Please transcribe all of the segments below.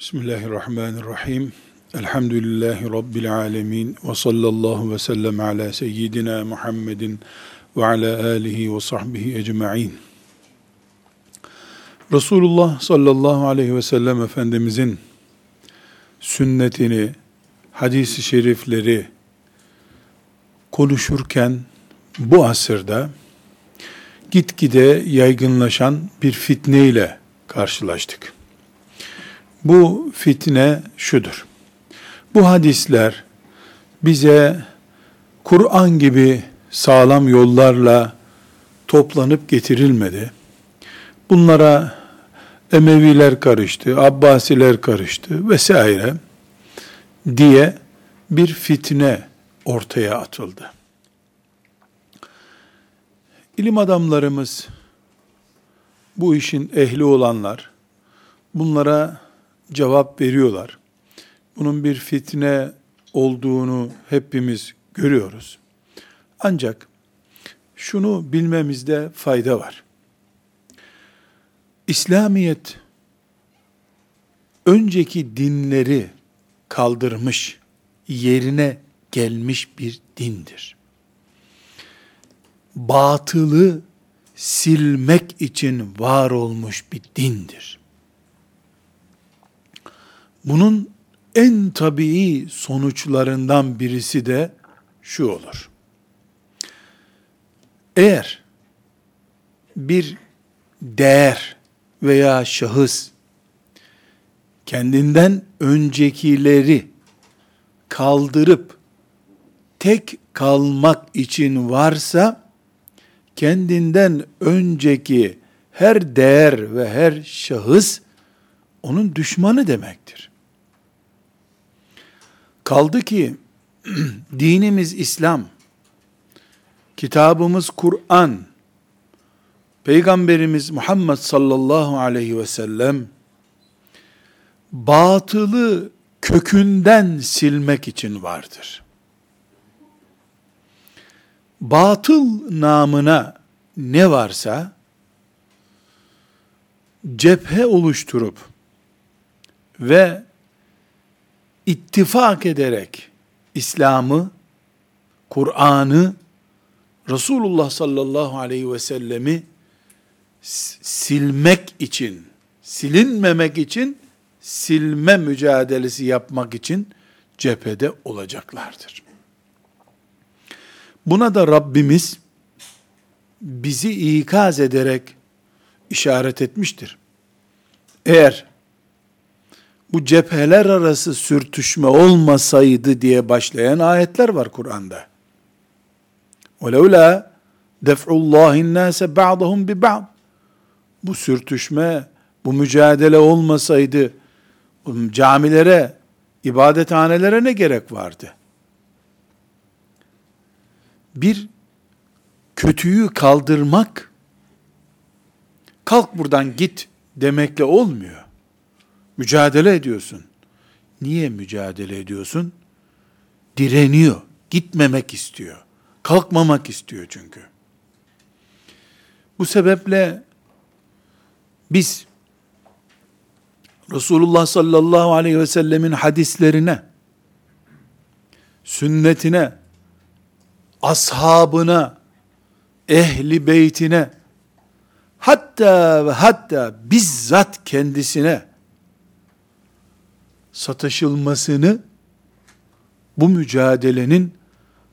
Bismillahirrahmanirrahim. Elhamdülillahi Rabbil alemin. Ve sallallahu ve sellem ala seyyidina Muhammedin ve ala alihi ve sahbihi ecma'in. Resulullah sallallahu aleyhi ve sellem Efendimizin sünnetini, hadisi şerifleri konuşurken bu asırda gitgide yaygınlaşan bir fitne ile karşılaştık. Bu fitne şudur. Bu hadisler bize Kur'an gibi sağlam yollarla toplanıp getirilmedi. Bunlara Emeviler karıştı, Abbasiler karıştı vesaire diye bir fitne ortaya atıldı. İlim adamlarımız, bu işin ehli olanlar, bunlara cevap veriyorlar. Bunun bir fitne olduğunu hepimiz görüyoruz. Ancak şunu bilmemizde fayda var. İslamiyet önceki dinleri kaldırmış, yerine gelmiş bir dindir. Batılı silmek için var olmuş bir dindir. Bunun en tabii sonuçlarından birisi de şu olur. Eğer bir değer veya şahıs kendinden öncekileri kaldırıp tek kalmak için varsa kendinden önceki her değer ve her şahıs onun düşmanı demektir. Kaldı ki dinimiz İslam, kitabımız Kur'an, Peygamberimiz Muhammed sallallahu aleyhi ve sellem batılı kökünden silmek için vardır. Batıl namına ne varsa cephe oluşturup ve ittifak ederek İslam'ı, Kur'an'ı, Resulullah sallallahu aleyhi ve sellemi silmek için, silinmemek için, silme mücadelesi yapmak için cephede olacaklardır. Buna da Rabbimiz bizi ikaz ederek işaret etmiştir. Eğer bu cepheler arası sürtüşme olmasaydı diye başlayan ayetler var Kur'an'da. وَلَوْلَا دَفْعُ اللّٰهِ النَّاسَ بَعْضَهُمْ بِبَعْضٍ Bu sürtüşme, bu mücadele olmasaydı camilere, ibadethanelere ne gerek vardı? Bir kötüyü kaldırmak, kalk buradan git demekle olmuyor. Mücadele ediyorsun. Niye mücadele ediyorsun? Direniyor. Gitmemek istiyor. Kalkmamak istiyor çünkü. Bu sebeple biz Resulullah sallallahu aleyhi ve sellemin hadislerine, sünnetine, ashabına, ehli beytine, hatta ve hatta bizzat kendisine sataşılmasını bu mücadelenin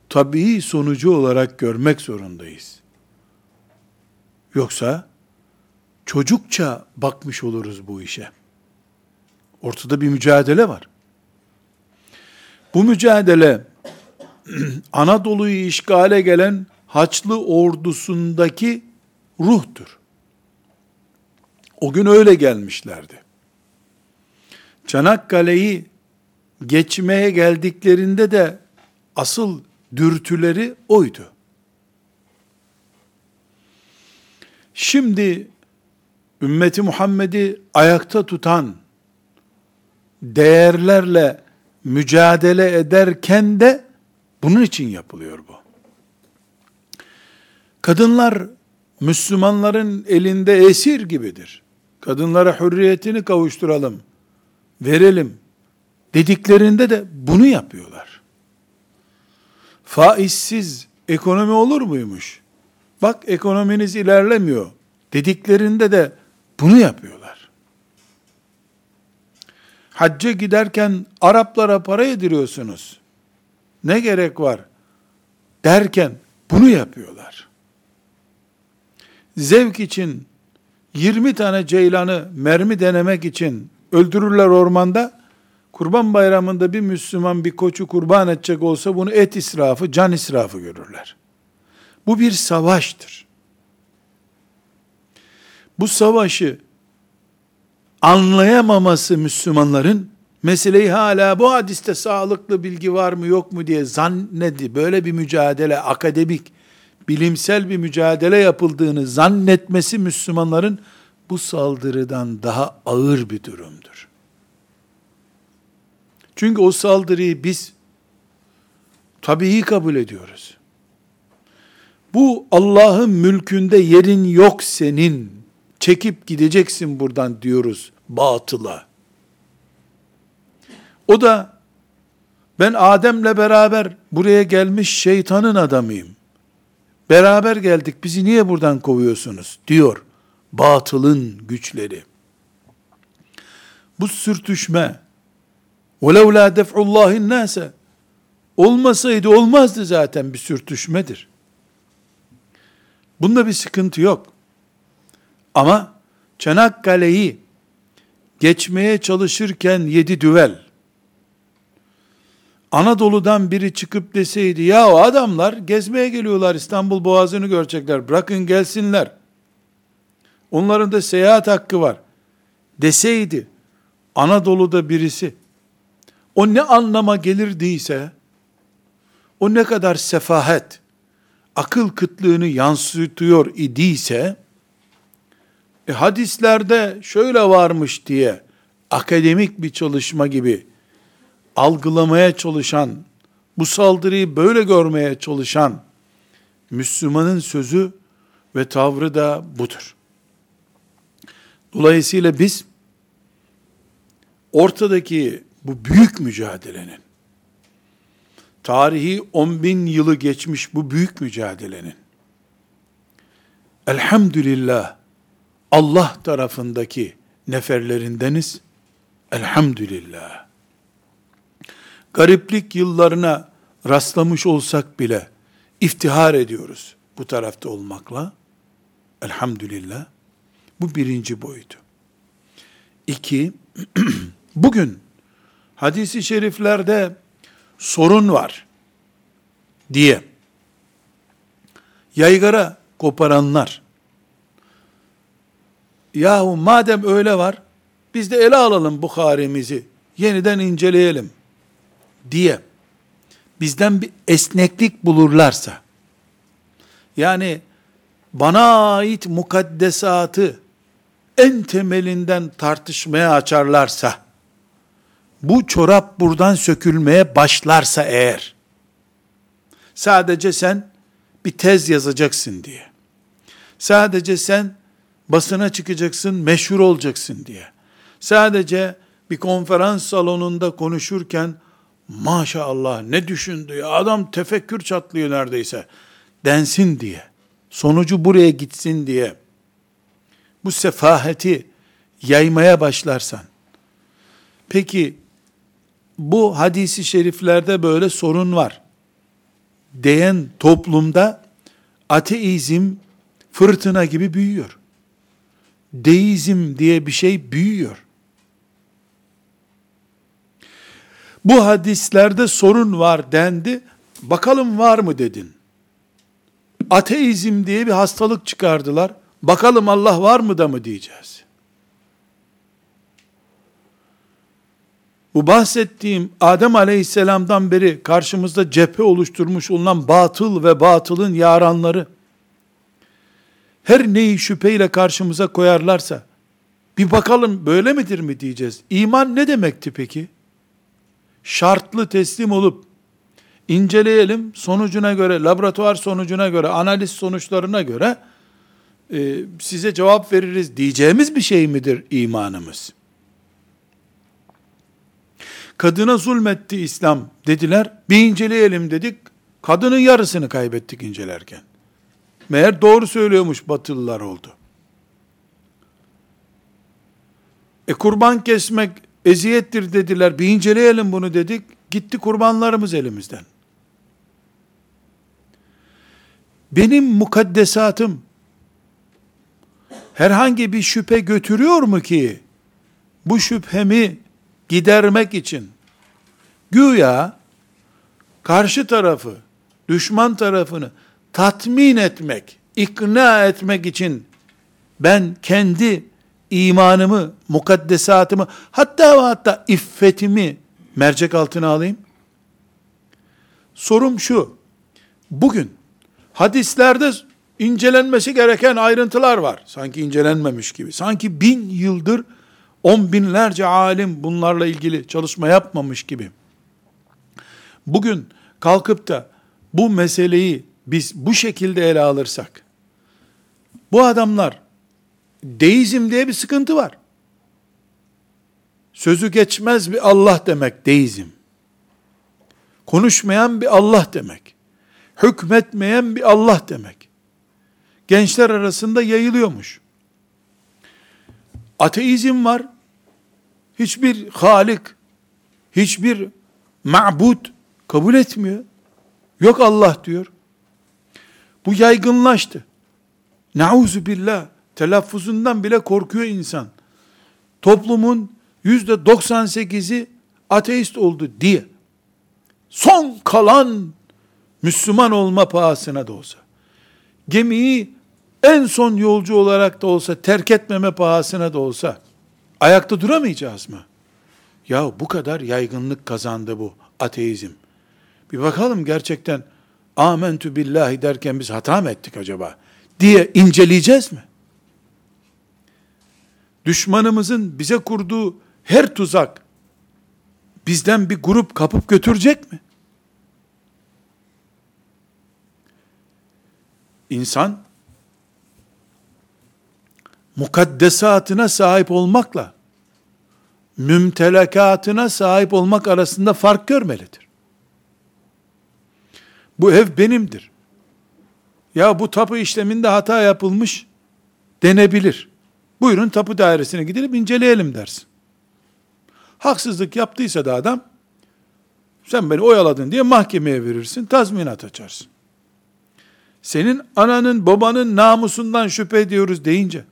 tabii sonucu olarak görmek zorundayız. Yoksa çocukça bakmış oluruz bu işe. Ortada bir mücadele var. Bu mücadele Anadolu'yu işgale gelen Haçlı ordusundaki ruhtur. O gün öyle gelmişlerdi. Çanakkale'yi geçmeye geldiklerinde de asıl dürtüleri oydu. Şimdi ümmeti Muhammed'i ayakta tutan değerlerle mücadele ederken de bunun için yapılıyor bu. Kadınlar Müslümanların elinde esir gibidir. Kadınlara hürriyetini kavuşturalım verelim dediklerinde de bunu yapıyorlar. Faizsiz ekonomi olur muymuş? Bak ekonominiz ilerlemiyor dediklerinde de bunu yapıyorlar. Hacca giderken Araplara para yediriyorsunuz. Ne gerek var? Derken bunu yapıyorlar. Zevk için 20 tane ceylanı mermi denemek için öldürürler ormanda. Kurban bayramında bir Müslüman bir koçu kurban edecek olsa bunu et israfı, can israfı görürler. Bu bir savaştır. Bu savaşı anlayamaması Müslümanların meseleyi hala bu hadiste sağlıklı bilgi var mı yok mu diye zannedi. Böyle bir mücadele akademik, bilimsel bir mücadele yapıldığını zannetmesi Müslümanların bu saldırıdan daha ağır bir durumdur. Çünkü o saldırıyı biz tabii kabul ediyoruz. Bu Allah'ın mülkünde yerin yok senin. Çekip gideceksin buradan diyoruz batıla. O da ben Adem'le beraber buraya gelmiş şeytanın adamıyım. Beraber geldik bizi niye buradan kovuyorsunuz diyor batılın güçleri. Bu sürtüşme وَلَوْ لَا دَفْعُ اللّٰهِ النَّاسَ olmasaydı olmazdı zaten bir sürtüşmedir. Bunda bir sıkıntı yok. Ama Çanakkale'yi geçmeye çalışırken yedi düvel, Anadolu'dan biri çıkıp deseydi, ya o adamlar gezmeye geliyorlar İstanbul Boğazı'nı görecekler, bırakın gelsinler. Onların da seyahat hakkı var. Deseydi, Anadolu'da birisi, o ne anlama gelirdiyse, o ne kadar sefahet, akıl kıtlığını yansıtıyor idiyse, e, hadislerde şöyle varmış diye, akademik bir çalışma gibi, algılamaya çalışan, bu saldırıyı böyle görmeye çalışan, Müslümanın sözü ve tavrı da budur. Dolayısıyla biz ortadaki bu büyük mücadelenin tarihi 10 bin yılı geçmiş bu büyük mücadelenin elhamdülillah Allah tarafındaki neferlerindeniz. Elhamdülillah. Gariplik yıllarına rastlamış olsak bile iftihar ediyoruz bu tarafta olmakla. Elhamdülillah. Bu birinci boyutu. İki, bugün hadisi şeriflerde sorun var diye yaygara koparanlar, yahu madem öyle var, biz de ele alalım Bukhari'mizi, yeniden inceleyelim diye bizden bir esneklik bulurlarsa, yani bana ait mukaddesatı en temelinden tartışmaya açarlarsa, bu çorap buradan sökülmeye başlarsa eğer, sadece sen bir tez yazacaksın diye, sadece sen basına çıkacaksın, meşhur olacaksın diye, sadece bir konferans salonunda konuşurken, maşallah ne düşündü ya, adam tefekkür çatlıyor neredeyse, densin diye, sonucu buraya gitsin diye, bu sefaheti yaymaya başlarsan, peki bu hadisi şeriflerde böyle sorun var diyen toplumda ateizm fırtına gibi büyüyor. Deizm diye bir şey büyüyor. Bu hadislerde sorun var dendi. Bakalım var mı dedin. Ateizm diye bir hastalık çıkardılar. Bakalım Allah var mı da mı diyeceğiz. Bu bahsettiğim Adem aleyhisselamdan beri karşımızda cephe oluşturmuş olunan batıl ve batılın yaranları, her neyi şüpheyle karşımıza koyarlarsa, bir bakalım böyle midir mi diyeceğiz. İman ne demekti peki? Şartlı teslim olup, inceleyelim, sonucuna göre, laboratuvar sonucuna göre, analiz sonuçlarına göre, e, size cevap veririz diyeceğimiz bir şey midir imanımız? Kadına zulmetti İslam dediler. Bir inceleyelim dedik. Kadının yarısını kaybettik incelerken. Meğer doğru söylüyormuş batılılar oldu. E kurban kesmek eziyettir dediler. Bir inceleyelim bunu dedik. Gitti kurbanlarımız elimizden. Benim mukaddesatım herhangi bir şüphe götürüyor mu ki bu şüphemi gidermek için güya karşı tarafı, düşman tarafını tatmin etmek, ikna etmek için ben kendi imanımı, mukaddesatımı, hatta ve hatta iffetimi mercek altına alayım? Sorum şu, bugün hadislerde incelenmesi gereken ayrıntılar var. Sanki incelenmemiş gibi. Sanki bin yıldır on binlerce alim bunlarla ilgili çalışma yapmamış gibi. Bugün kalkıp da bu meseleyi biz bu şekilde ele alırsak, bu adamlar deizm diye bir sıkıntı var. Sözü geçmez bir Allah demek deizm. Konuşmayan bir Allah demek. Hükmetmeyen bir Allah demek. Gençler arasında yayılıyormuş. Ateizm var. Hiçbir halik, hiçbir ma'bud kabul etmiyor. Yok Allah diyor. Bu yaygınlaştı. Nauzu billah telaffuzundan bile korkuyor insan. Toplumun yüzde 98'i ateist oldu diye. Son kalan Müslüman olma pahasına da olsa. Gemiyi en son yolcu olarak da olsa terk etmeme pahasına da olsa ayakta duramayacağız mı? Ya bu kadar yaygınlık kazandı bu ateizm. Bir bakalım gerçekten amentü billahi derken biz hata mı ettik acaba diye inceleyeceğiz mi? Düşmanımızın bize kurduğu her tuzak bizden bir grup kapıp götürecek mi? İnsan mukaddesatına sahip olmakla mümtelakatına sahip olmak arasında fark görmelidir. Bu ev benimdir. Ya bu tapu işleminde hata yapılmış denebilir. Buyurun tapu dairesine gidelim inceleyelim dersin. Haksızlık yaptıysa da adam sen beni oyaladın diye mahkemeye verirsin, tazminat açarsın. Senin ananın babanın namusundan şüphe ediyoruz deyince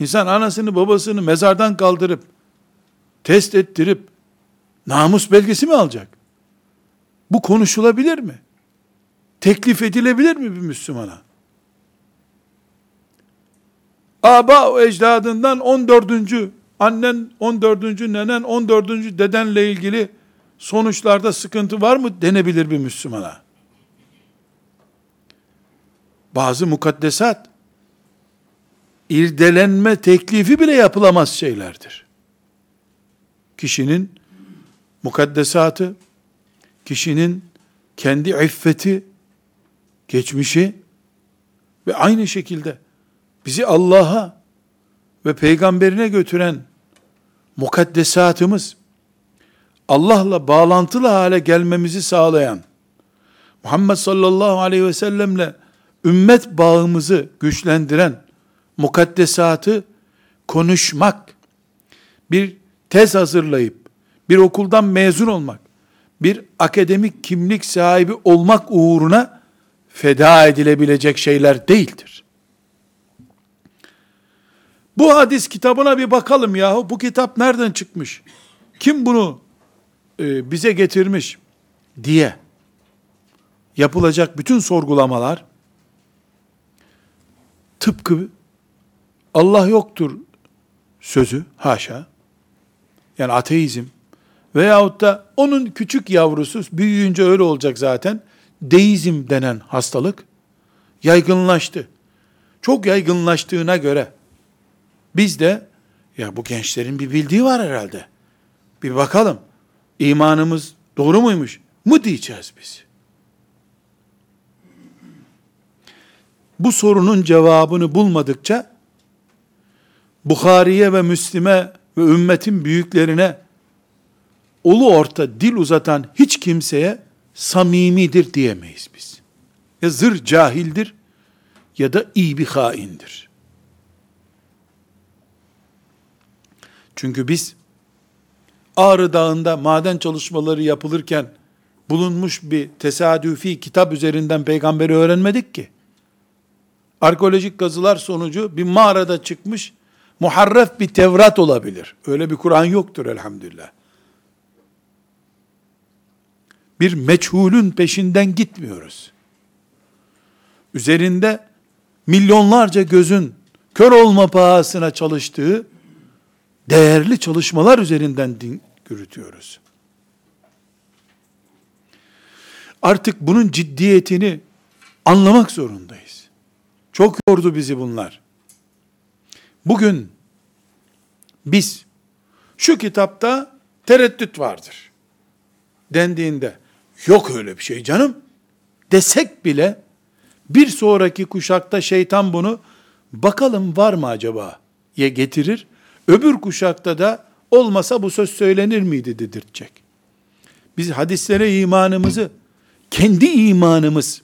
insan anasını babasını mezardan kaldırıp test ettirip namus belgesi mi alacak? Bu konuşulabilir mi? Teklif edilebilir mi bir Müslümana? Aba o ecdadından 14. annen 14. nenen 14. dedenle ilgili sonuçlarda sıkıntı var mı denebilir bir Müslümana. Bazı mukaddesat irdelenme teklifi bile yapılamaz şeylerdir. Kişinin mukaddesatı, kişinin kendi iffeti, geçmişi ve aynı şekilde bizi Allah'a ve peygamberine götüren mukaddesatımız, Allah'la bağlantılı hale gelmemizi sağlayan, Muhammed sallallahu aleyhi ve sellemle ümmet bağımızı güçlendiren mukaddesatı konuşmak, bir tez hazırlayıp, bir okuldan mezun olmak, bir akademik kimlik sahibi olmak uğruna feda edilebilecek şeyler değildir. Bu hadis kitabına bir bakalım yahu. Bu kitap nereden çıkmış? Kim bunu e, bize getirmiş diye yapılacak bütün sorgulamalar tıpkı Allah yoktur sözü haşa yani ateizm veyahut da onun küçük yavrusu büyüyünce öyle olacak zaten deizm denen hastalık yaygınlaştı. Çok yaygınlaştığına göre biz de ya bu gençlerin bir bildiği var herhalde. Bir bakalım imanımız doğru muymuş mu diyeceğiz biz. Bu sorunun cevabını bulmadıkça Bukhari'ye ve Müslim'e ve ümmetin büyüklerine ulu orta dil uzatan hiç kimseye samimidir diyemeyiz biz. Ya zır cahildir ya da iyi bir haindir. Çünkü biz Ağrı Dağı'nda maden çalışmaları yapılırken bulunmuş bir tesadüfi kitap üzerinden peygamberi öğrenmedik ki. Arkeolojik kazılar sonucu bir mağarada çıkmış muharref bir Tevrat olabilir. Öyle bir Kur'an yoktur elhamdülillah. Bir meçhulün peşinden gitmiyoruz. Üzerinde milyonlarca gözün kör olma pahasına çalıştığı değerli çalışmalar üzerinden din yürütüyoruz. Artık bunun ciddiyetini anlamak zorundayız. Çok yordu bizi bunlar. Bugün biz şu kitapta tereddüt vardır dendiğinde yok öyle bir şey canım desek bile bir sonraki kuşakta şeytan bunu bakalım var mı acaba ye getirir. Öbür kuşakta da olmasa bu söz söylenir miydi dedirtecek. Biz hadislere imanımızı kendi imanımız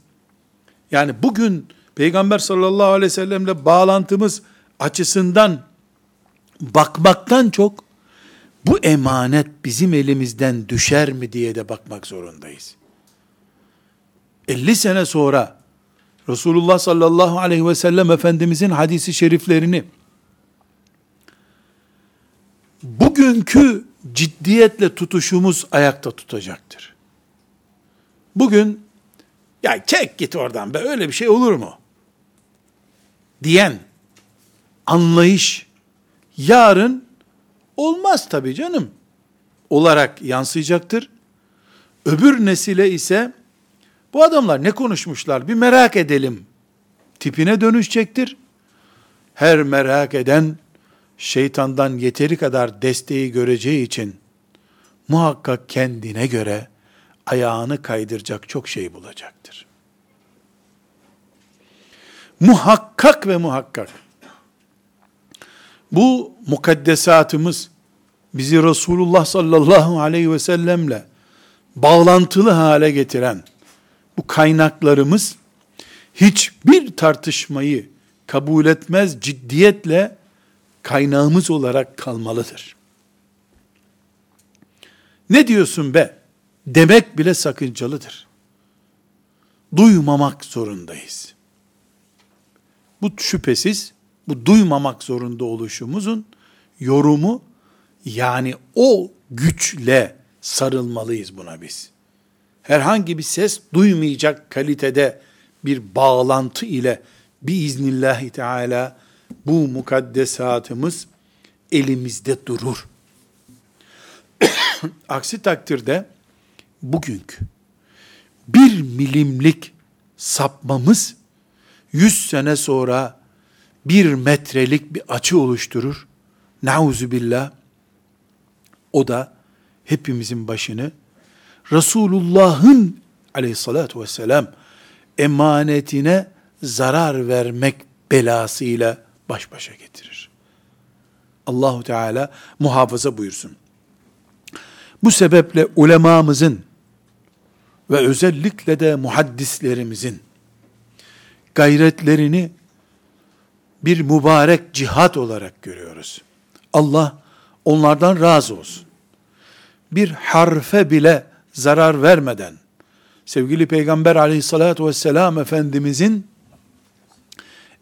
yani bugün Peygamber sallallahu aleyhi ve sellemle bağlantımız açısından bakmaktan çok bu emanet bizim elimizden düşer mi diye de bakmak zorundayız. 50 sene sonra Resulullah sallallahu aleyhi ve sellem Efendimizin hadisi şeriflerini bugünkü ciddiyetle tutuşumuz ayakta tutacaktır. Bugün ya çek git oradan be öyle bir şey olur mu? Diyen anlayış yarın olmaz tabi canım olarak yansıyacaktır. Öbür nesile ise bu adamlar ne konuşmuşlar bir merak edelim tipine dönüşecektir. Her merak eden şeytandan yeteri kadar desteği göreceği için muhakkak kendine göre ayağını kaydıracak çok şey bulacaktır. Muhakkak ve muhakkak bu mukaddesatımız bizi Resulullah sallallahu aleyhi ve sellemle bağlantılı hale getiren bu kaynaklarımız hiçbir tartışmayı kabul etmez ciddiyetle kaynağımız olarak kalmalıdır. Ne diyorsun be? Demek bile sakıncalıdır. Duymamak zorundayız. Bu şüphesiz bu duymamak zorunda oluşumuzun yorumu yani o güçle sarılmalıyız buna biz. Herhangi bir ses duymayacak kalitede bir bağlantı ile biiznillahü teala bu mukaddesatımız elimizde durur. Aksi takdirde bugünkü bir milimlik sapmamız yüz sene sonra bir metrelik bir açı oluşturur. Nauzu billah. O da hepimizin başını Resulullah'ın aleyhissalatü vesselam emanetine zarar vermek belasıyla baş başa getirir. Allahu Teala muhafaza buyursun. Bu sebeple ulemamızın ve özellikle de muhaddislerimizin gayretlerini bir mübarek cihat olarak görüyoruz. Allah onlardan razı olsun. Bir harfe bile zarar vermeden, sevgili Peygamber aleyhissalatü vesselam Efendimizin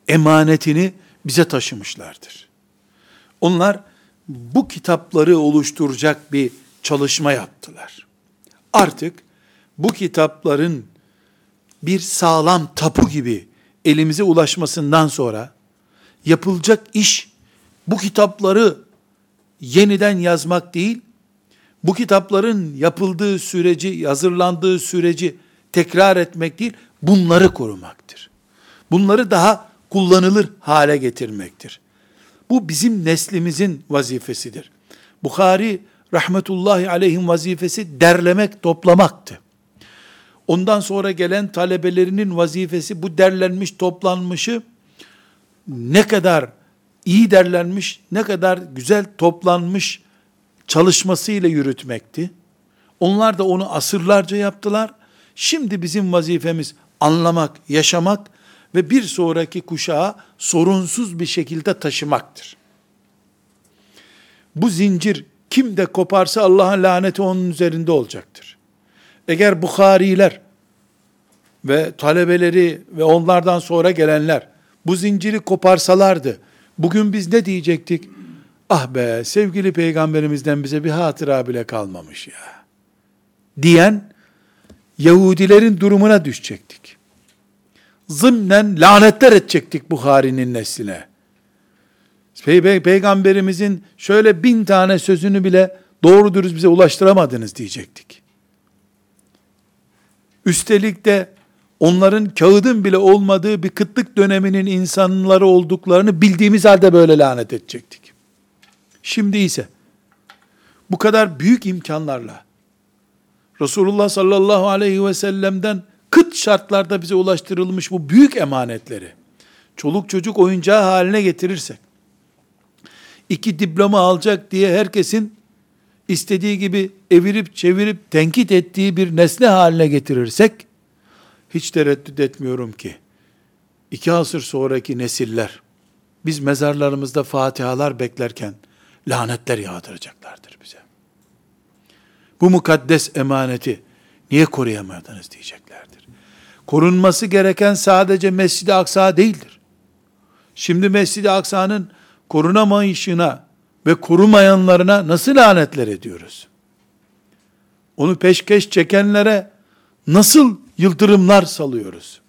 emanetini bize taşımışlardır. Onlar bu kitapları oluşturacak bir çalışma yaptılar. Artık bu kitapların bir sağlam tapu gibi elimize ulaşmasından sonra yapılacak iş bu kitapları yeniden yazmak değil, bu kitapların yapıldığı süreci, hazırlandığı süreci tekrar etmek değil, bunları korumaktır. Bunları daha kullanılır hale getirmektir. Bu bizim neslimizin vazifesidir. Bukhari rahmetullahi aleyhim vazifesi derlemek, toplamaktı. Ondan sonra gelen talebelerinin vazifesi bu derlenmiş, toplanmışı ne kadar iyi derlenmiş, ne kadar güzel toplanmış çalışmasıyla yürütmekti. Onlar da onu asırlarca yaptılar. Şimdi bizim vazifemiz anlamak, yaşamak ve bir sonraki kuşağa sorunsuz bir şekilde taşımaktır. Bu zincir kim de koparsa Allah'ın laneti onun üzerinde olacaktır. Eğer Bukhariler ve talebeleri ve onlardan sonra gelenler bu zinciri koparsalardı, bugün biz ne diyecektik? Ah be sevgili peygamberimizden bize bir hatıra bile kalmamış ya. Diyen Yahudilerin durumuna düşecektik. Zımnen lanetler edecektik Bukhari'nin nesline. Pey Peygamberimizin şöyle bin tane sözünü bile doğru dürüst bize ulaştıramadınız diyecektik. Üstelik de onların kağıdın bile olmadığı bir kıtlık döneminin insanları olduklarını bildiğimiz halde böyle lanet edecektik. Şimdi ise bu kadar büyük imkanlarla Resulullah sallallahu aleyhi ve sellem'den kıt şartlarda bize ulaştırılmış bu büyük emanetleri çoluk çocuk oyuncağı haline getirirsek iki diploma alacak diye herkesin istediği gibi evirip çevirip tenkit ettiği bir nesne haline getirirsek hiç tereddüt etmiyorum ki iki asır sonraki nesiller biz mezarlarımızda fatihalar beklerken lanetler yağdıracaklardır bize. Bu mukaddes emaneti niye koruyamadınız diyeceklerdir. Korunması gereken sadece Mescid-i Aksa değildir. Şimdi Mescid-i Aksa'nın korunamayışına ve korumayanlarına nasıl lanetler ediyoruz? Onu peşkeş çekenlere nasıl yıldırımlar salıyoruz?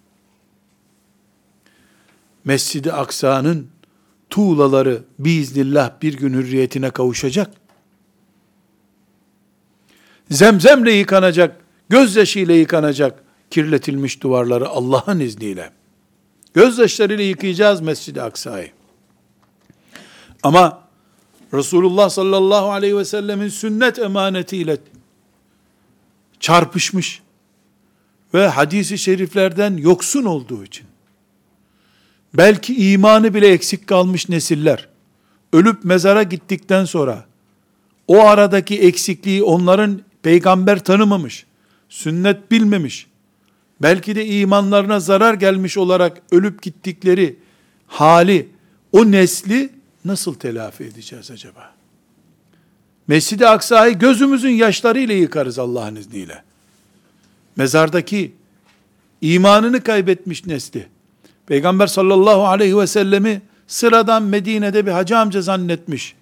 Mescid-i Aksa'nın tuğlaları biiznillah bir gün hürriyetine kavuşacak. Zemzemle yıkanacak, gözyaşıyla yıkanacak kirletilmiş duvarları Allah'ın izniyle. Gözyaşlarıyla yıkayacağız Mescid-i Aksa'yı. Ama Resulullah sallallahu aleyhi ve sellemin sünnet emanetiyle çarpışmış ve hadisi şeriflerden yoksun olduğu için belki imanı bile eksik kalmış nesiller ölüp mezara gittikten sonra o aradaki eksikliği onların peygamber tanımamış, sünnet bilmemiş, belki de imanlarına zarar gelmiş olarak ölüp gittikleri hali, o nesli nasıl telafi edeceğiz acaba? Mescid-i Aksa'yı gözümüzün yaşlarıyla yıkarız Allah'ın izniyle. Mezardaki imanını kaybetmiş nesli, Peygamber sallallahu aleyhi ve sellemi sıradan Medine'de bir hacı amca zannetmiş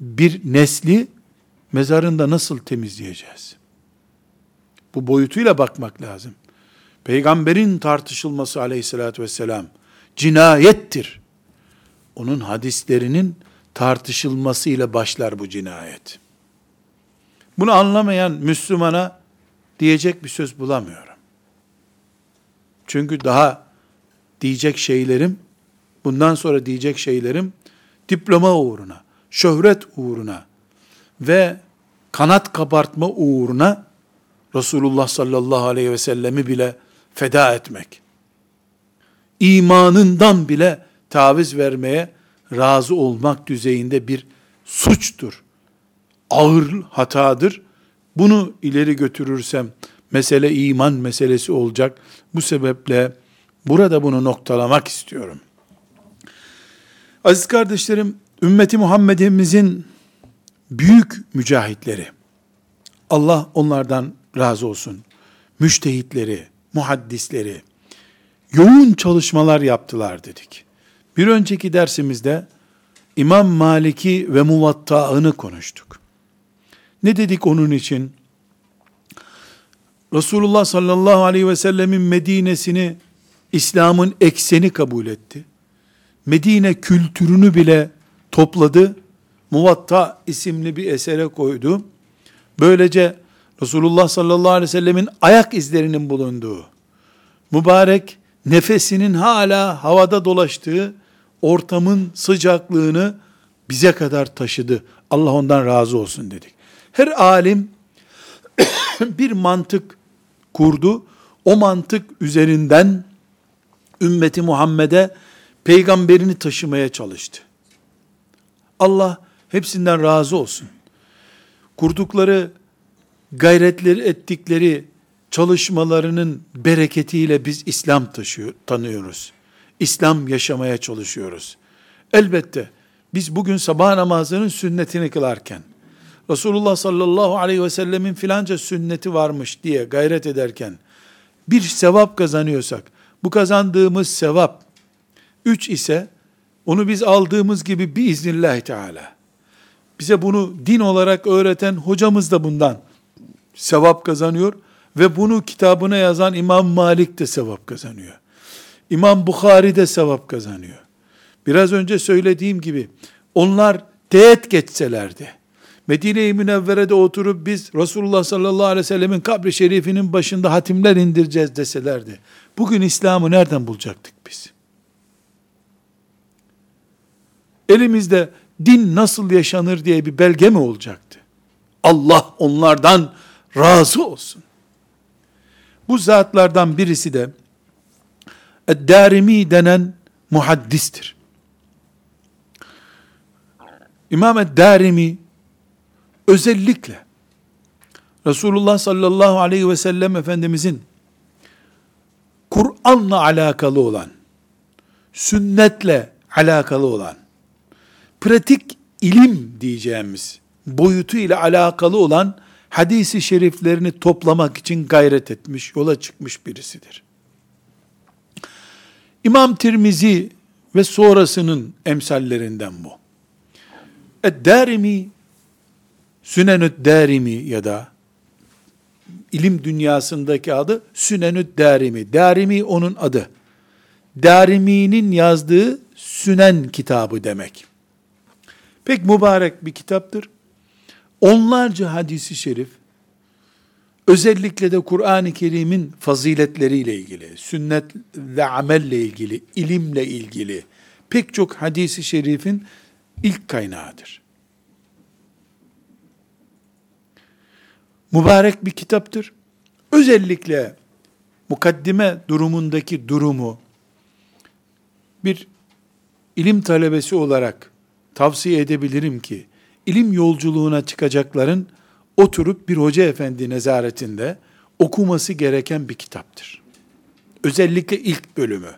bir nesli mezarında nasıl temizleyeceğiz? Bu boyutuyla bakmak lazım. Peygamberin tartışılması aleyhissalatü vesselam cinayettir. Onun hadislerinin tartışılmasıyla başlar bu cinayet. Bunu anlamayan Müslümana diyecek bir söz bulamıyorum. Çünkü daha diyecek şeylerim, bundan sonra diyecek şeylerim, diploma uğruna, şöhret uğruna ve kanat kabartma uğruna Resulullah sallallahu aleyhi ve sellemi bile feda etmek. imanından bile taviz vermeye razı olmak düzeyinde bir suçtur. Ağır hatadır. Bunu ileri götürürsem mesele iman meselesi olacak. Bu sebeple Burada bunu noktalamak istiyorum. Aziz kardeşlerim, ümmeti Muhammed'imizin büyük mücahitleri, Allah onlardan razı olsun, müştehitleri, muhaddisleri, yoğun çalışmalar yaptılar dedik. Bir önceki dersimizde İmam Maliki ve Muvatta'ını konuştuk. Ne dedik onun için? Resulullah sallallahu aleyhi ve sellemin Medine'sini İslam'ın ekseni kabul etti. Medine kültürünü bile topladı. Muvatta isimli bir esere koydu. Böylece Resulullah sallallahu aleyhi ve sellemin ayak izlerinin bulunduğu, mübarek nefesinin hala havada dolaştığı ortamın sıcaklığını bize kadar taşıdı. Allah ondan razı olsun dedik. Her alim bir mantık kurdu. O mantık üzerinden ümmeti Muhammed'e peygamberini taşımaya çalıştı. Allah hepsinden razı olsun. Kurdukları gayretleri ettikleri çalışmalarının bereketiyle biz İslam taşıyor, tanıyoruz. İslam yaşamaya çalışıyoruz. Elbette biz bugün sabah namazının sünnetini kılarken, Resulullah sallallahu aleyhi ve sellemin filanca sünneti varmış diye gayret ederken, bir sevap kazanıyorsak, bu kazandığımız sevap, üç ise, onu biz aldığımız gibi biiznillahü teala, bize bunu din olarak öğreten hocamız da bundan sevap kazanıyor ve bunu kitabına yazan İmam Malik de sevap kazanıyor. İmam Bukhari de sevap kazanıyor. Biraz önce söylediğim gibi onlar teğet geçselerdi. Medine-i Münevvere'de oturup biz Resulullah sallallahu aleyhi ve sellemin kabri şerifinin başında hatimler indireceğiz deselerdi. Bugün İslam'ı nereden bulacaktık biz? Elimizde din nasıl yaşanır diye bir belge mi olacaktı? Allah onlardan razı olsun. Bu zatlardan birisi de Eddarimi denen muhaddistir. İmam Eddarimi özellikle Resulullah sallallahu aleyhi ve sellem Efendimizin Kur'an'la alakalı olan, sünnetle alakalı olan, pratik ilim diyeceğimiz boyutu ile alakalı olan hadisi şeriflerini toplamak için gayret etmiş, yola çıkmış birisidir. İmam Tirmizi ve sonrasının emsallerinden bu. Ed-Darimi, Sünenü't Darimi ya da ilim dünyasındaki adı Sünenü't Darimi. Darimi onun adı. Darimi'nin yazdığı Sünen kitabı demek. Pek mübarek bir kitaptır. Onlarca hadisi şerif, özellikle de Kur'an-ı Kerim'in faziletleriyle ilgili, sünnet ve amelle ilgili, ilimle ilgili pek çok hadisi şerifin ilk kaynağıdır. Mübarek bir kitaptır. Özellikle mukaddime durumundaki durumu bir ilim talebesi olarak tavsiye edebilirim ki ilim yolculuğuna çıkacakların oturup bir hoca efendi nezaretinde okuması gereken bir kitaptır. Özellikle ilk bölümü.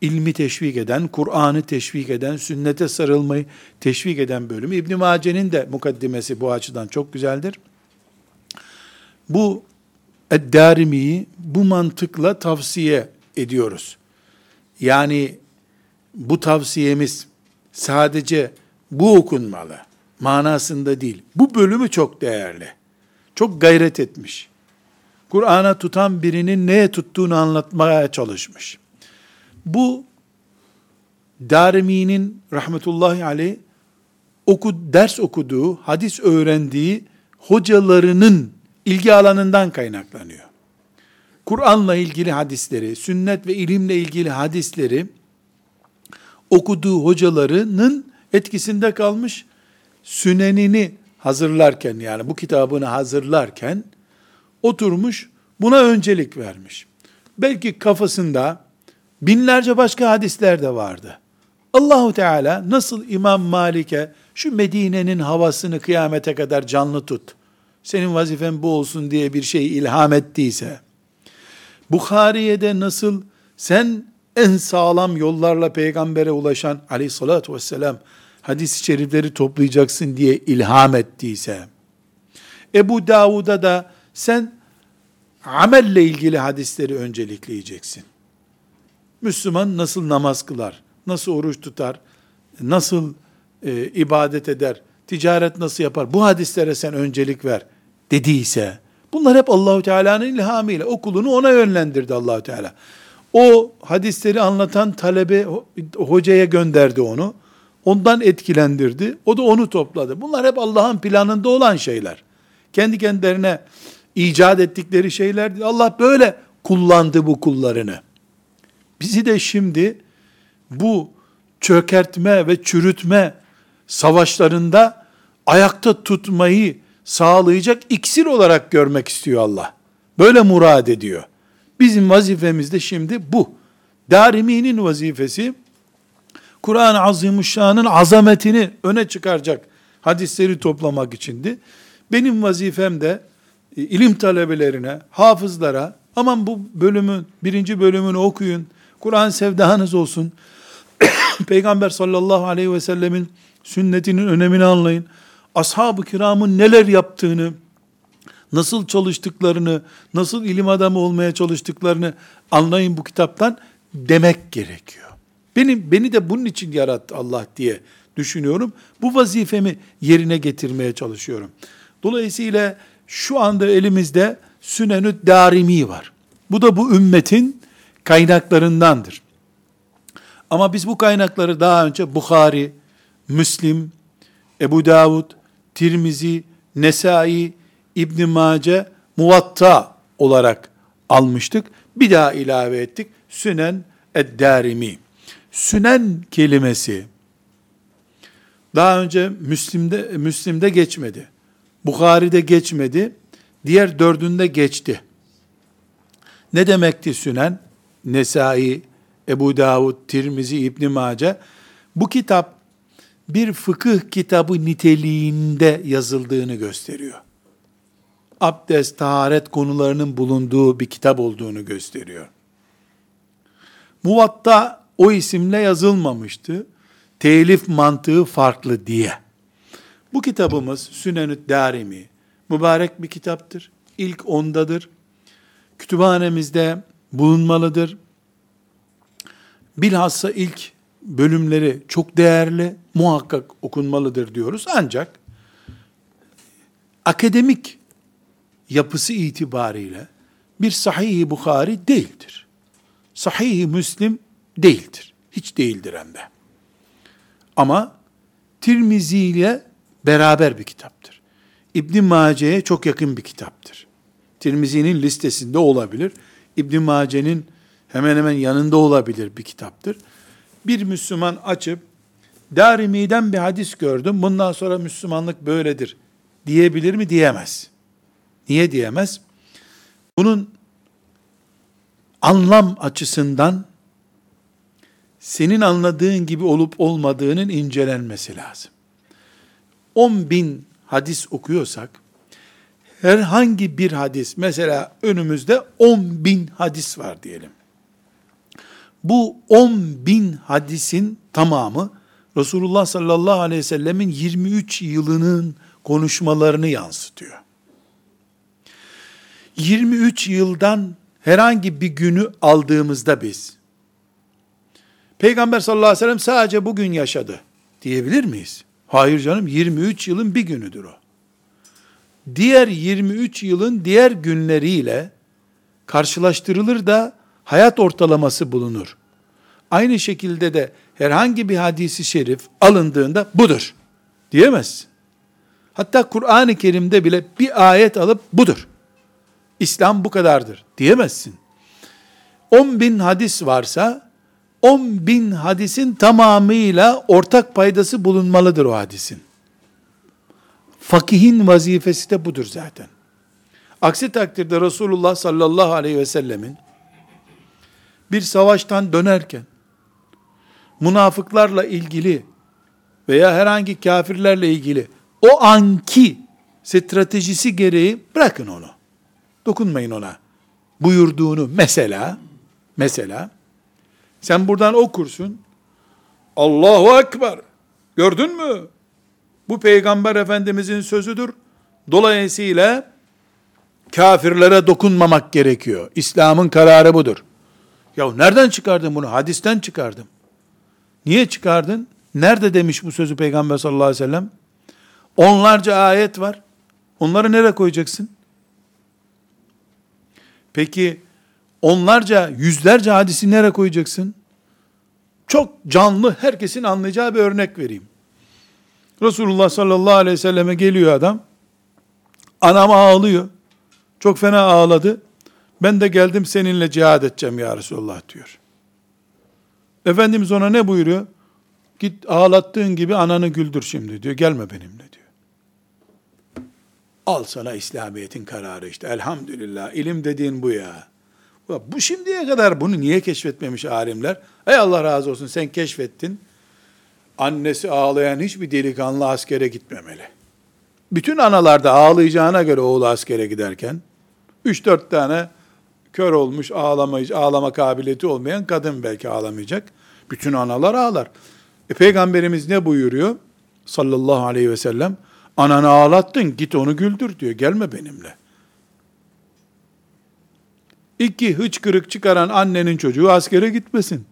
İlmi teşvik eden, Kur'an'ı teşvik eden, sünnete sarılmayı teşvik eden bölümü. İbn Mace'nin de mukaddimesi bu açıdan çok güzeldir. Bu Eddarimi'yi bu mantıkla tavsiye ediyoruz. Yani bu tavsiyemiz sadece bu okunmalı manasında değil. Bu bölümü çok değerli. Çok gayret etmiş. Kur'an'a tutan birinin neye tuttuğunu anlatmaya çalışmış. Bu Darimi'nin rahmetullahi aleyh oku, ders okuduğu, hadis öğrendiği hocalarının ilgi alanından kaynaklanıyor. Kur'an'la ilgili hadisleri, sünnet ve ilimle ilgili hadisleri okuduğu hocalarının etkisinde kalmış sünenini hazırlarken yani bu kitabını hazırlarken oturmuş buna öncelik vermiş. Belki kafasında binlerce başka hadisler de vardı. Allahu Teala nasıl İmam Malik'e şu Medine'nin havasını kıyamete kadar canlı tut. Senin vazifen bu olsun diye bir şey ilham ettiyse, Bukhari'ye de nasıl sen en sağlam yollarla peygambere ulaşan aleyhissalatü vesselam hadis-i şerifleri toplayacaksın diye ilham ettiyse, Ebu Davud'a da sen amelle ilgili hadisleri öncelikleyeceksin. Müslüman nasıl namaz kılar, nasıl oruç tutar, nasıl e, ibadet eder, ticaret nasıl yapar, bu hadislere sen öncelik ver dediyse, bunlar hep Allahu Teala'nın ilhamıyla, okulunu ona yönlendirdi Allahu Teala. O hadisleri anlatan talebe hocaya gönderdi onu. Ondan etkilendirdi. O da onu topladı. Bunlar hep Allah'ın planında olan şeyler. Kendi kendilerine icat ettikleri şeyler değil. Allah böyle kullandı bu kullarını. Bizi de şimdi bu çökertme ve çürütme savaşlarında ayakta tutmayı sağlayacak iksir olarak görmek istiyor Allah. Böyle murad ediyor. Bizim vazifemiz de şimdi bu. Darimi'nin vazifesi Kur'an-ı Azimuşşan'ın azametini öne çıkaracak hadisleri toplamak içindi. Benim vazifem de ilim talebelerine, hafızlara, aman bu bölümün, birinci bölümünü okuyun, Kur'an sevdanız olsun, Peygamber sallallahu aleyhi ve sellemin sünnetinin önemini anlayın, ashab-ı kiramın neler yaptığını, nasıl çalıştıklarını, nasıl ilim adamı olmaya çalıştıklarını anlayın bu kitaptan demek gerekiyor. Beni, beni de bunun için yarattı Allah diye düşünüyorum. Bu vazifemi yerine getirmeye çalışıyorum. Dolayısıyla şu anda elimizde Sünenü Darimi var. Bu da bu ümmetin kaynaklarındandır. Ama biz bu kaynakları daha önce Bukhari, Müslim, Ebu Davud, Tirmizi, Nesai, İbn Mace, Muvatta olarak almıştık. Bir daha ilave ettik. Sünen Ed-Darimi. Sünen kelimesi daha önce Müslim'de Müslim'de geçmedi. Bukhari'de geçmedi. Diğer dördünde geçti. Ne demekti Sünen? Nesai, Ebu Davud, Tirmizi, İbn Mace. Bu kitap bir fıkıh kitabı niteliğinde yazıldığını gösteriyor. Abdest, taharet konularının bulunduğu bir kitap olduğunu gösteriyor. Muvatta o isimle yazılmamıştı. Telif mantığı farklı diye. Bu kitabımız Sünenü Darimi, mübarek bir kitaptır. İlk ondadır. Kütüphanemizde bulunmalıdır. Bilhassa ilk bölümleri çok değerli, muhakkak okunmalıdır diyoruz. Ancak akademik yapısı itibariyle bir sahih-i Bukhari değildir. Sahih-i Müslim değildir. Hiç değildir hem de. Ama Tirmizi ile beraber bir kitaptır. İbn Mace'ye çok yakın bir kitaptır. Tirmizi'nin listesinde olabilir. İbn Mace'nin hemen hemen yanında olabilir bir kitaptır. Bir Müslüman açıp Darimi'den bir hadis gördüm. Bundan sonra Müslümanlık böyledir diyebilir mi? Diyemez. Niye diyemez? Bunun anlam açısından senin anladığın gibi olup olmadığının incelenmesi lazım. 10 bin hadis okuyorsak, herhangi bir hadis, mesela önümüzde 10 bin hadis var diyelim. Bu 10 bin hadisin tamamı Resulullah sallallahu aleyhi ve sellemin 23 yılının konuşmalarını yansıtıyor. 23 yıldan herhangi bir günü aldığımızda biz, Peygamber sallallahu aleyhi ve sellem sadece bugün yaşadı diyebilir miyiz? Hayır canım 23 yılın bir günüdür o. Diğer 23 yılın diğer günleriyle karşılaştırılır da hayat ortalaması bulunur. Aynı şekilde de herhangi bir hadisi şerif alındığında budur diyemezsin. Hatta Kur'an-ı Kerim'de bile bir ayet alıp budur. İslam bu kadardır diyemezsin. 10 bin hadis varsa 10 bin hadisin tamamıyla ortak paydası bulunmalıdır o hadisin. Fakihin vazifesi de budur zaten. Aksi takdirde Resulullah sallallahu aleyhi ve sellemin bir savaştan dönerken münafıklarla ilgili veya herhangi kafirlerle ilgili o anki stratejisi gereği bırakın onu. Dokunmayın ona. Buyurduğunu mesela mesela sen buradan okursun. Allahu Ekber. Gördün mü? Bu peygamber efendimizin sözüdür. Dolayısıyla kafirlere dokunmamak gerekiyor. İslam'ın kararı budur. Ya nereden çıkardın bunu? Hadisten çıkardım. Niye çıkardın? Nerede demiş bu sözü Peygamber sallallahu aleyhi ve sellem? Onlarca ayet var. Onları nereye koyacaksın? Peki onlarca, yüzlerce hadisi nereye koyacaksın? Çok canlı, herkesin anlayacağı bir örnek vereyim. Resulullah sallallahu aleyhi ve selleme geliyor adam. Anam ağlıyor. Çok fena ağladı. Ben de geldim seninle cihad edeceğim ya Resulullah diyor. Efendimiz ona ne buyuruyor? Git ağlattığın gibi ananı güldür şimdi diyor. Gelme benimle diyor. Al sana İslamiyet'in kararı işte. Elhamdülillah. ilim dediğin bu ya. Bu şimdiye kadar bunu niye keşfetmemiş alimler? Ey Allah razı olsun sen keşfettin. Annesi ağlayan hiçbir delikanlı askere gitmemeli. Bütün analar da ağlayacağına göre oğlu askere giderken, 3-4 tane kör olmuş, ağlamayız, ağlama kabiliyeti olmayan kadın belki ağlamayacak. Bütün analar ağlar. E, Peygamberimiz ne buyuruyor? Sallallahu aleyhi ve sellem, ananı ağlattın, git onu güldür diyor, gelme benimle. İki, hıçkırık çıkaran annenin çocuğu askere gitmesin.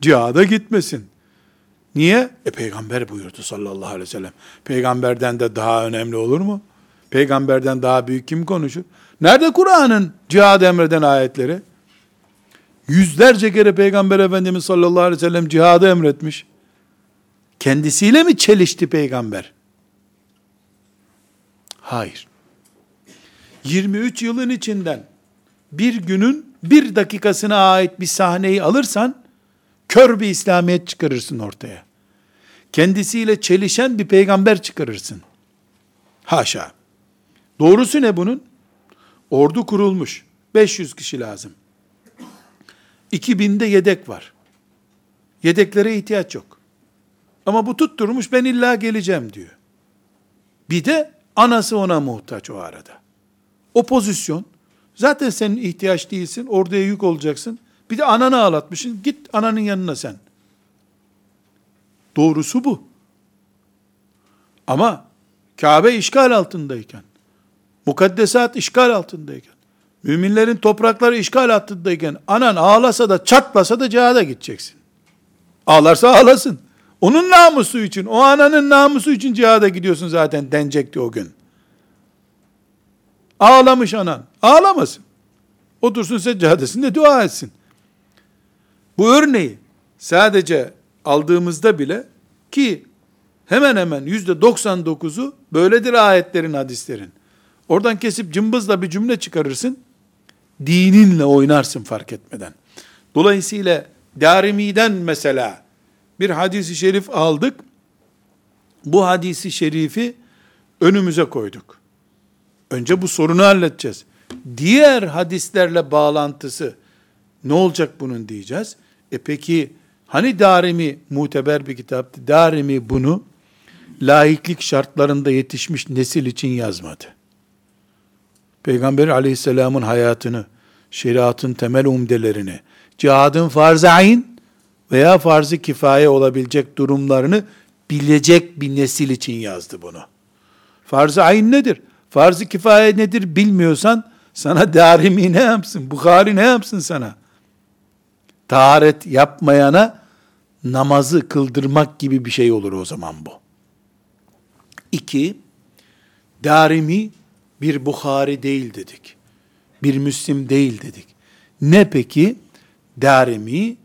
Cihada gitmesin. Niye? E peygamber buyurdu sallallahu aleyhi ve sellem. Peygamberden de daha önemli olur mu? Peygamberden daha büyük kim konuşur? Nerede Kur'an'ın cihad emreden ayetleri? Yüzlerce kere Peygamber Efendimiz sallallahu aleyhi ve sellem cihadı emretmiş. Kendisiyle mi çelişti peygamber? Hayır. 23 yılın içinden bir günün bir dakikasına ait bir sahneyi alırsan, kör bir İslamiyet çıkarırsın ortaya. Kendisiyle çelişen bir peygamber çıkarırsın. Haşa. Doğrusu ne bunun? Ordu kurulmuş. 500 kişi lazım. 2000'de yedek var. Yedeklere ihtiyaç yok. Ama bu tutturmuş ben illa geleceğim diyor. Bir de anası ona muhtaç o arada. O pozisyon zaten senin ihtiyaç değilsin. Orduya yük olacaksın. Bir de ananı ağlatmışsın. Git ananın yanına sen. Doğrusu bu. Ama Kabe işgal altındayken, mukaddesat işgal altındayken, müminlerin toprakları işgal altındayken, anan ağlasa da çatlasa da cihada gideceksin. Ağlarsa ağlasın. Onun namusu için, o ananın namusu için cihada gidiyorsun zaten denecekti o gün. Ağlamış anan. Ağlamasın. Otursun seccadesinde dua etsin. Bu örneği sadece aldığımızda bile ki hemen hemen yüzde 99'u böyledir ayetlerin, hadislerin. Oradan kesip cımbızla bir cümle çıkarırsın, dininle oynarsın fark etmeden. Dolayısıyla Darimi'den mesela bir hadisi şerif aldık. Bu hadisi şerifi önümüze koyduk. Önce bu sorunu halledeceğiz. Diğer hadislerle bağlantısı ne olacak bunun diyeceğiz. E peki hani Darimi muteber bir kitaptı. Darimi bunu laiklik şartlarında yetişmiş nesil için yazmadı. Peygamber aleyhisselamın hayatını, şeriatın temel umdelerini, cihadın farz-ı ayn veya farz-ı kifaye olabilecek durumlarını bilecek bir nesil için yazdı bunu. Farz-ı ayn nedir? Farz-ı kifaye nedir bilmiyorsan sana darimi ne yapsın? Bukhari ne yapsın sana? Taharet yapmayana namazı kıldırmak gibi bir şey olur o zaman bu. İki, darimi bir Bukhari değil dedik. Bir Müslim değil dedik. Ne peki? Darimi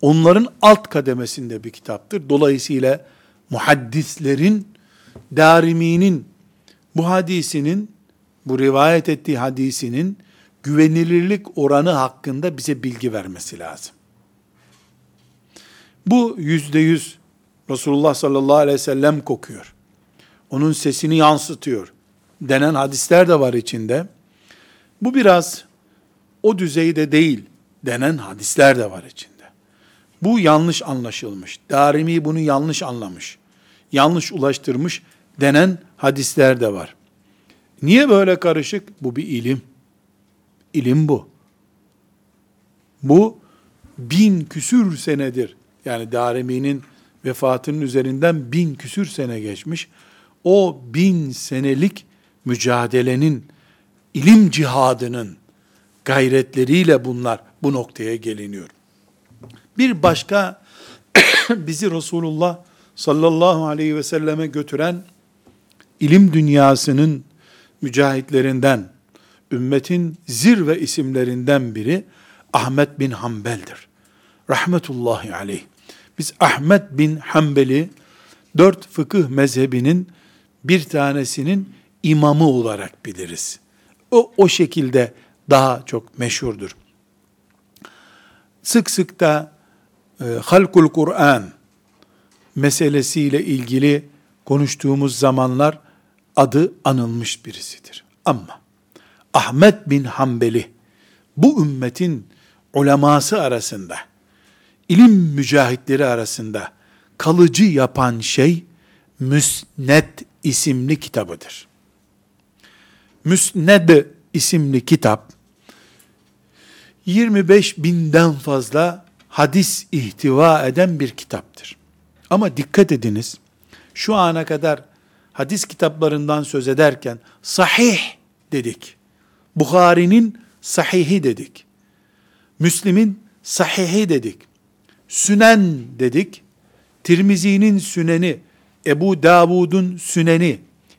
onların alt kademesinde bir kitaptır. Dolayısıyla muhaddislerin Darimi'nin bu hadisinin bu rivayet ettiği hadisinin güvenilirlik oranı hakkında bize bilgi vermesi lazım. Bu yüzde yüz Resulullah sallallahu aleyhi ve sellem kokuyor. Onun sesini yansıtıyor. Denen hadisler de var içinde. Bu biraz o düzeyde değil denen hadisler de var içinde. Bu yanlış anlaşılmış. Darimi bunu yanlış anlamış. Yanlış ulaştırmış denen hadisler de var. Niye böyle karışık? Bu bir ilim. İlim bu. Bu bin küsür senedir. Yani Darimi'nin vefatının üzerinden bin küsür sene geçmiş. O bin senelik mücadelenin, ilim cihadının gayretleriyle bunlar bu noktaya geliniyor. Bir başka bizi Resulullah sallallahu aleyhi ve selleme götüren ilim dünyasının mücahitlerinden, ümmetin zirve isimlerinden biri Ahmet bin Hanbel'dir. Rahmetullahi aleyh. Biz Ahmet bin Hanbel'i dört fıkıh mezhebinin bir tanesinin imamı olarak biliriz. O, o şekilde daha çok meşhurdur. Sık sık da e, Halkul Kur'an meselesiyle ilgili konuştuğumuz zamanlar adı anılmış birisidir. Ama Ahmet bin Hanbeli bu ümmetin uleması arasında, ilim mücahitleri arasında kalıcı yapan şey müsnet isimli kitabıdır. Müsned isimli kitap 25 binden fazla hadis ihtiva eden bir kitaptır. Ama dikkat ediniz, şu ana kadar hadis kitaplarından söz ederken sahih dedik. Bukhari'nin sahihi dedik. Müslim'in sahihi dedik. Sünen dedik. Tirmizi'nin süneni, Ebu Davud'un süneni,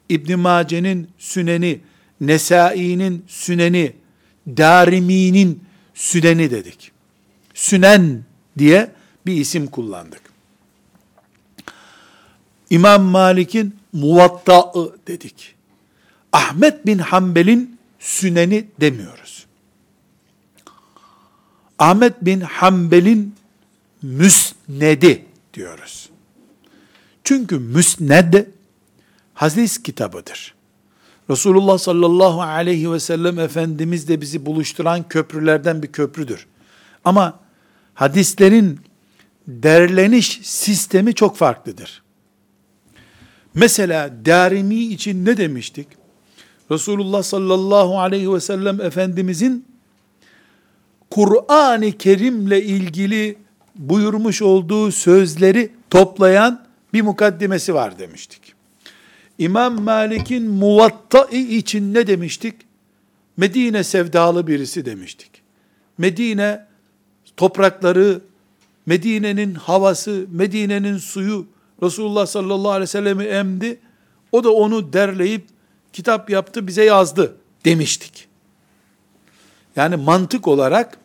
İbn Mace'nin süneni, Nesai'nin süneni, Darimi'nin süneni dedik. Sünen diye bir isim kullandık. İmam Malik'in muvatta'ı dedik. Ahmet bin Hanbel'in süneni demiyoruz. Ahmet bin Hanbel'in müsnedi diyoruz. Çünkü müsned hadis kitabıdır. Resulullah sallallahu aleyhi ve sellem Efendimiz de bizi buluşturan köprülerden bir köprüdür. Ama hadislerin derleniş sistemi çok farklıdır. Mesela Darimi için ne demiştik? Resulullah sallallahu aleyhi ve sellem Efendimizin Kur'an-ı Kerim'le ilgili buyurmuş olduğu sözleri toplayan bir mukaddimesi var demiştik. İmam Malik'in muvatta'i için ne demiştik? Medine sevdalı birisi demiştik. Medine toprakları, Medine'nin havası, Medine'nin suyu Resulullah sallallahu aleyhi ve sellem'i emdi. O da onu derleyip kitap yaptı, bize yazdı demiştik. Yani mantık olarak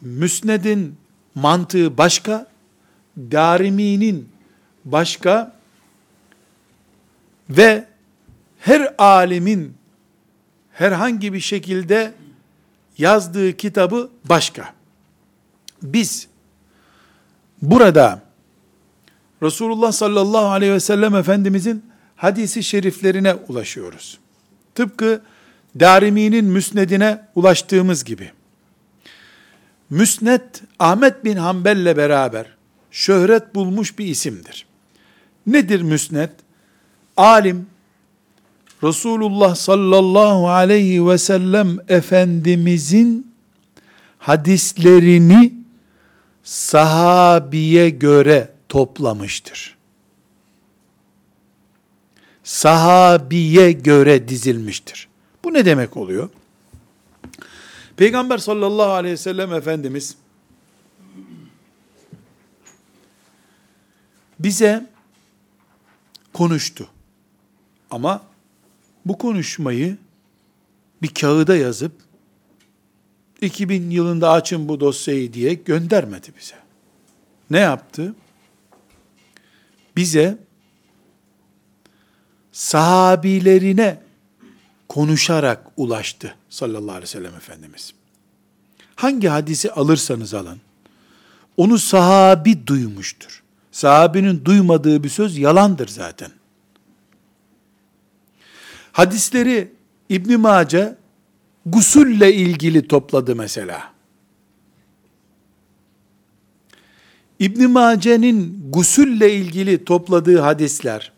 Müsned'in mantığı başka, Darimi'nin başka ve her alimin herhangi bir şekilde yazdığı kitabı başka. Biz burada Resulullah sallallahu aleyhi ve sellem Efendimizin hadisi şeriflerine ulaşıyoruz. Tıpkı Darimi'nin müsnedine ulaştığımız gibi. Müsned Ahmet bin Hanbel'le beraber şöhret bulmuş bir isimdir. Nedir müsned? Alim Resulullah sallallahu aleyhi ve sellem Efendimizin hadislerini sahabiye göre toplamıştır. Sahabiye göre dizilmiştir. Bu ne demek oluyor? Peygamber sallallahu aleyhi ve sellem Efendimiz bize konuştu. Ama bu konuşmayı bir kağıda yazıp 2000 yılında açın bu dosyayı diye göndermedi bize. Ne yaptı? Bize sahabilerine konuşarak ulaştı sallallahu aleyhi ve sellem Efendimiz. Hangi hadisi alırsanız alın, onu sahabi duymuştur. Sahabinin duymadığı bir söz yalandır zaten. Hadisleri İbn Mace gusülle ilgili topladı mesela. İbn Mace'nin gusülle ilgili topladığı hadisler,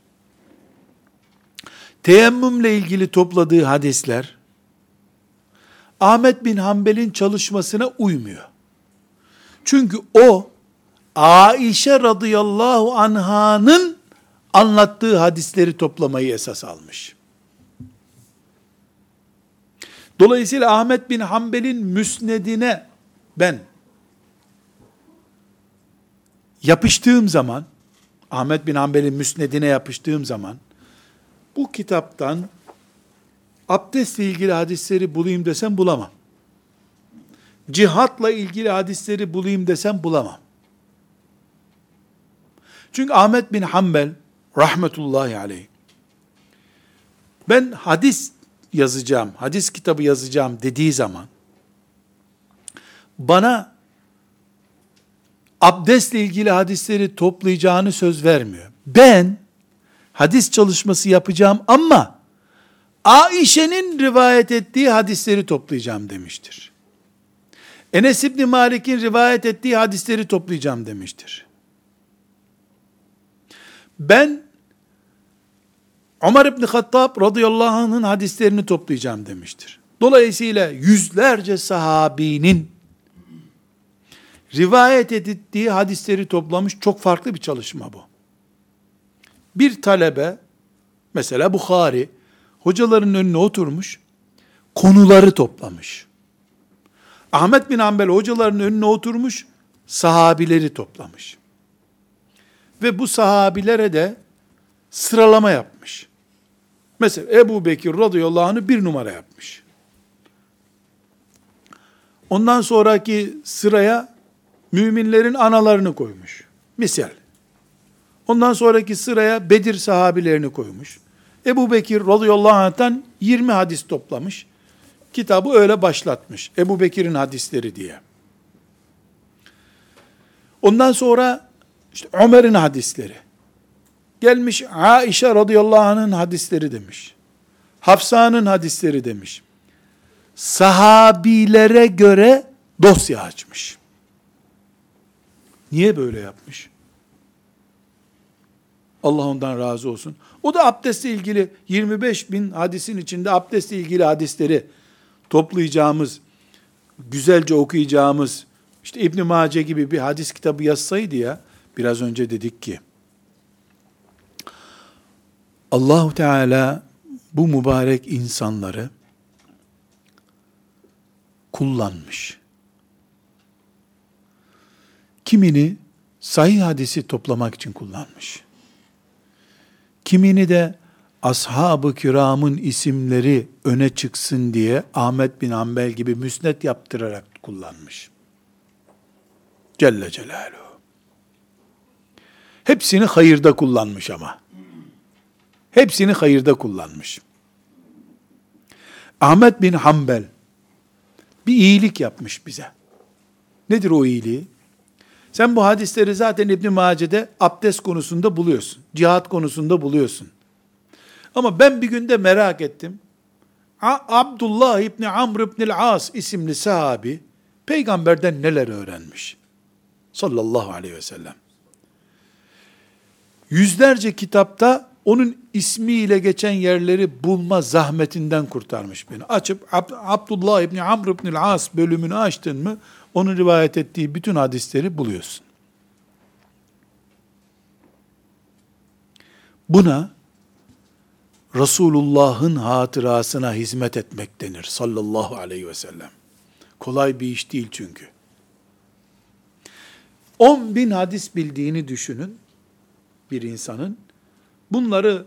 teyemmümle ilgili topladığı hadisler, Ahmet bin Hanbel'in çalışmasına uymuyor. Çünkü o, Aişe radıyallahu anhanın anlattığı hadisleri toplamayı esas almış. Dolayısıyla Ahmet bin Hanbel'in müsnedine ben yapıştığım zaman, Ahmet bin Hanbel'in müsnedine yapıştığım zaman, bu kitaptan abdestle ilgili hadisleri bulayım desem bulamam. Cihatla ilgili hadisleri bulayım desem bulamam. Çünkü Ahmet bin Hanbel rahmetullahi aleyh ben hadis yazacağım, hadis kitabı yazacağım dediği zaman bana abdestle ilgili hadisleri toplayacağını söz vermiyor. Ben hadis çalışması yapacağım ama Aişe'nin rivayet ettiği hadisleri toplayacağım demiştir. Enes İbni Malik'in rivayet ettiği hadisleri toplayacağım demiştir. Ben Ömer İbni Hattab radıyallahu anh'ın hadislerini toplayacağım demiştir. Dolayısıyla yüzlerce sahabinin rivayet ettiği hadisleri toplamış çok farklı bir çalışma bu. Bir talebe, mesela Bukhari, hocaların önüne oturmuş, konuları toplamış. Ahmet bin Hanbel hocaların önüne oturmuş, sahabileri toplamış. Ve bu sahabilere de sıralama yapmış. Mesela Ebu Bekir radıyallahu anh'ı bir numara yapmış. Ondan sonraki sıraya müminlerin analarını koymuş. Misal. Ondan sonraki sıraya Bedir sahabilerini koymuş. Ebu Bekir radıyallahu anh'tan 20 hadis toplamış. Kitabı öyle başlatmış. Ebu Bekir'in hadisleri diye. Ondan sonra işte Ömer'in hadisleri. Gelmiş Aişe radıyallahu anh'ın hadisleri demiş. Hafsa'nın hadisleri demiş. Sahabilere göre dosya açmış. Niye böyle yapmış? Allah ondan razı olsun. O da abdestle ilgili 25 bin hadisin içinde abdestle ilgili hadisleri toplayacağımız, güzelce okuyacağımız, işte İbn Mace gibi bir hadis kitabı yazsaydı ya, biraz önce dedik ki, Allahu Teala bu mübarek insanları kullanmış. Kimini sahih hadisi toplamak için kullanmış. Kimini de ashab-ı kiramın isimleri öne çıksın diye Ahmet bin Hanbel gibi müsnet yaptırarak kullanmış. Celle Celaluhu. Hepsini hayırda kullanmış ama. Hepsini hayırda kullanmış. Ahmet bin Hanbel bir iyilik yapmış bize. Nedir o iyiliği? Sen bu hadisleri zaten İbn Mace'de abdest konusunda buluyorsun. Cihat konusunda buluyorsun. Ama ben bir günde merak ettim. Abdullah İbni Amr İbni As isimli sahabi peygamberden neler öğrenmiş? Sallallahu aleyhi ve sellem. Yüzlerce kitapta onun ismiyle geçen yerleri bulma zahmetinden kurtarmış beni. Açıp Abdullah İbni Amr İbni As bölümünü açtın mı onun rivayet ettiği bütün hadisleri buluyorsun. Buna Resulullah'ın hatırasına hizmet etmek denir sallallahu aleyhi ve sellem. Kolay bir iş değil çünkü. 10 bin hadis bildiğini düşünün bir insanın. Bunları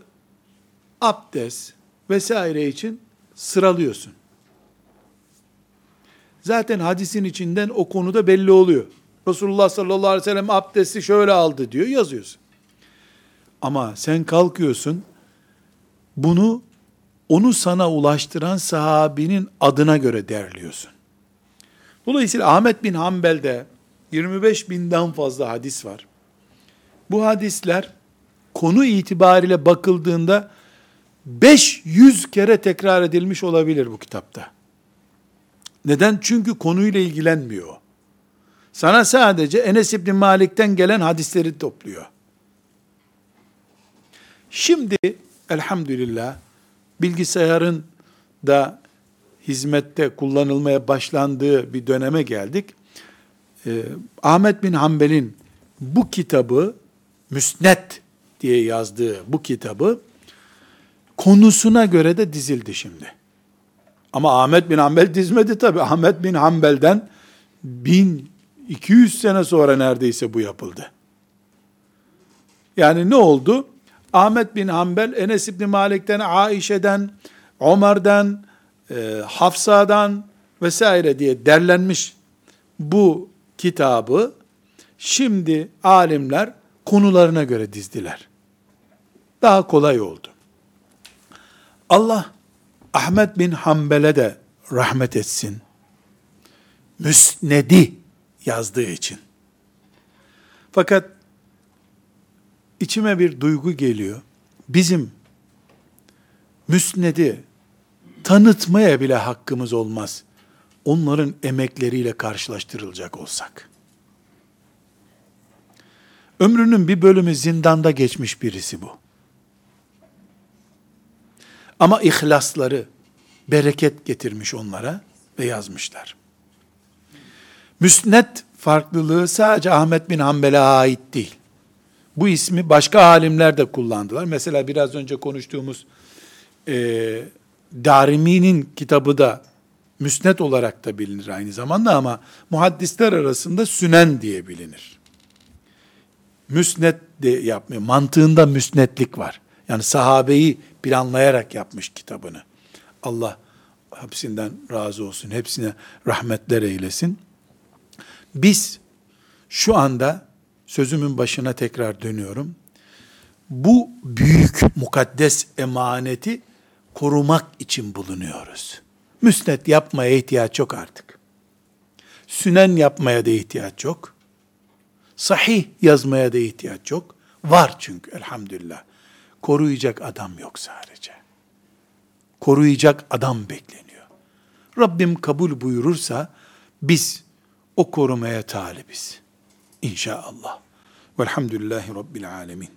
abdest vesaire için sıralıyorsun. Zaten hadisin içinden o konuda belli oluyor. Resulullah sallallahu aleyhi ve sellem abdesti şöyle aldı diyor yazıyorsun. Ama sen kalkıyorsun bunu onu sana ulaştıran sahabinin adına göre derliyorsun. Dolayısıyla Ahmet bin Hanbel'de 25 binden fazla hadis var. Bu hadisler konu itibariyle bakıldığında 500 kere tekrar edilmiş olabilir bu kitapta. Neden? Çünkü konuyla ilgilenmiyor. Sana sadece Enes İbni Malik'ten gelen hadisleri topluyor. Şimdi elhamdülillah bilgisayarın da hizmette kullanılmaya başlandığı bir döneme geldik. Ee, Ahmet bin Hanbel'in bu kitabı Müsnet diye yazdığı bu kitabı konusuna göre de dizildi şimdi. Ama Ahmet bin Hanbel dizmedi tabi. Ahmet bin Hanbel'den 1200 sene sonra neredeyse bu yapıldı. Yani ne oldu? Ahmet bin Hanbel, Enes İbni Malik'ten, Aişe'den, Ömer'den, e, Hafsa'dan vesaire diye derlenmiş bu kitabı şimdi alimler konularına göre dizdiler. Daha kolay oldu. Allah Ahmet bin Hanbel'e de rahmet etsin. Müsnedi yazdığı için. Fakat içime bir duygu geliyor. Bizim müsnedi tanıtmaya bile hakkımız olmaz. Onların emekleriyle karşılaştırılacak olsak. Ömrünün bir bölümü zindanda geçmiş birisi bu. Ama ihlasları bereket getirmiş onlara ve yazmışlar. Müsnet farklılığı sadece Ahmet bin Hanbel'e ait değil. Bu ismi başka alimler de kullandılar. Mesela biraz önce konuştuğumuz e, Darimi'nin kitabı da müsnet olarak da bilinir aynı zamanda ama muhaddisler arasında sünen diye bilinir. Müsnet de yapmıyor. Mantığında müsnetlik var. Yani sahabeyi planlayarak yapmış kitabını. Allah hepsinden razı olsun. Hepsine rahmetler eylesin. Biz şu anda sözümün başına tekrar dönüyorum. Bu büyük mukaddes emaneti korumak için bulunuyoruz. Müsnet yapmaya ihtiyaç yok artık. Sünen yapmaya da ihtiyaç yok. Sahih yazmaya da ihtiyaç yok. Var çünkü elhamdülillah. Koruyacak adam yok sadece. Koruyacak adam bekleniyor. Rabbim kabul buyurursa biz o korumaya talibiz. İnşallah. Velhamdülillahi Rabbil alemin.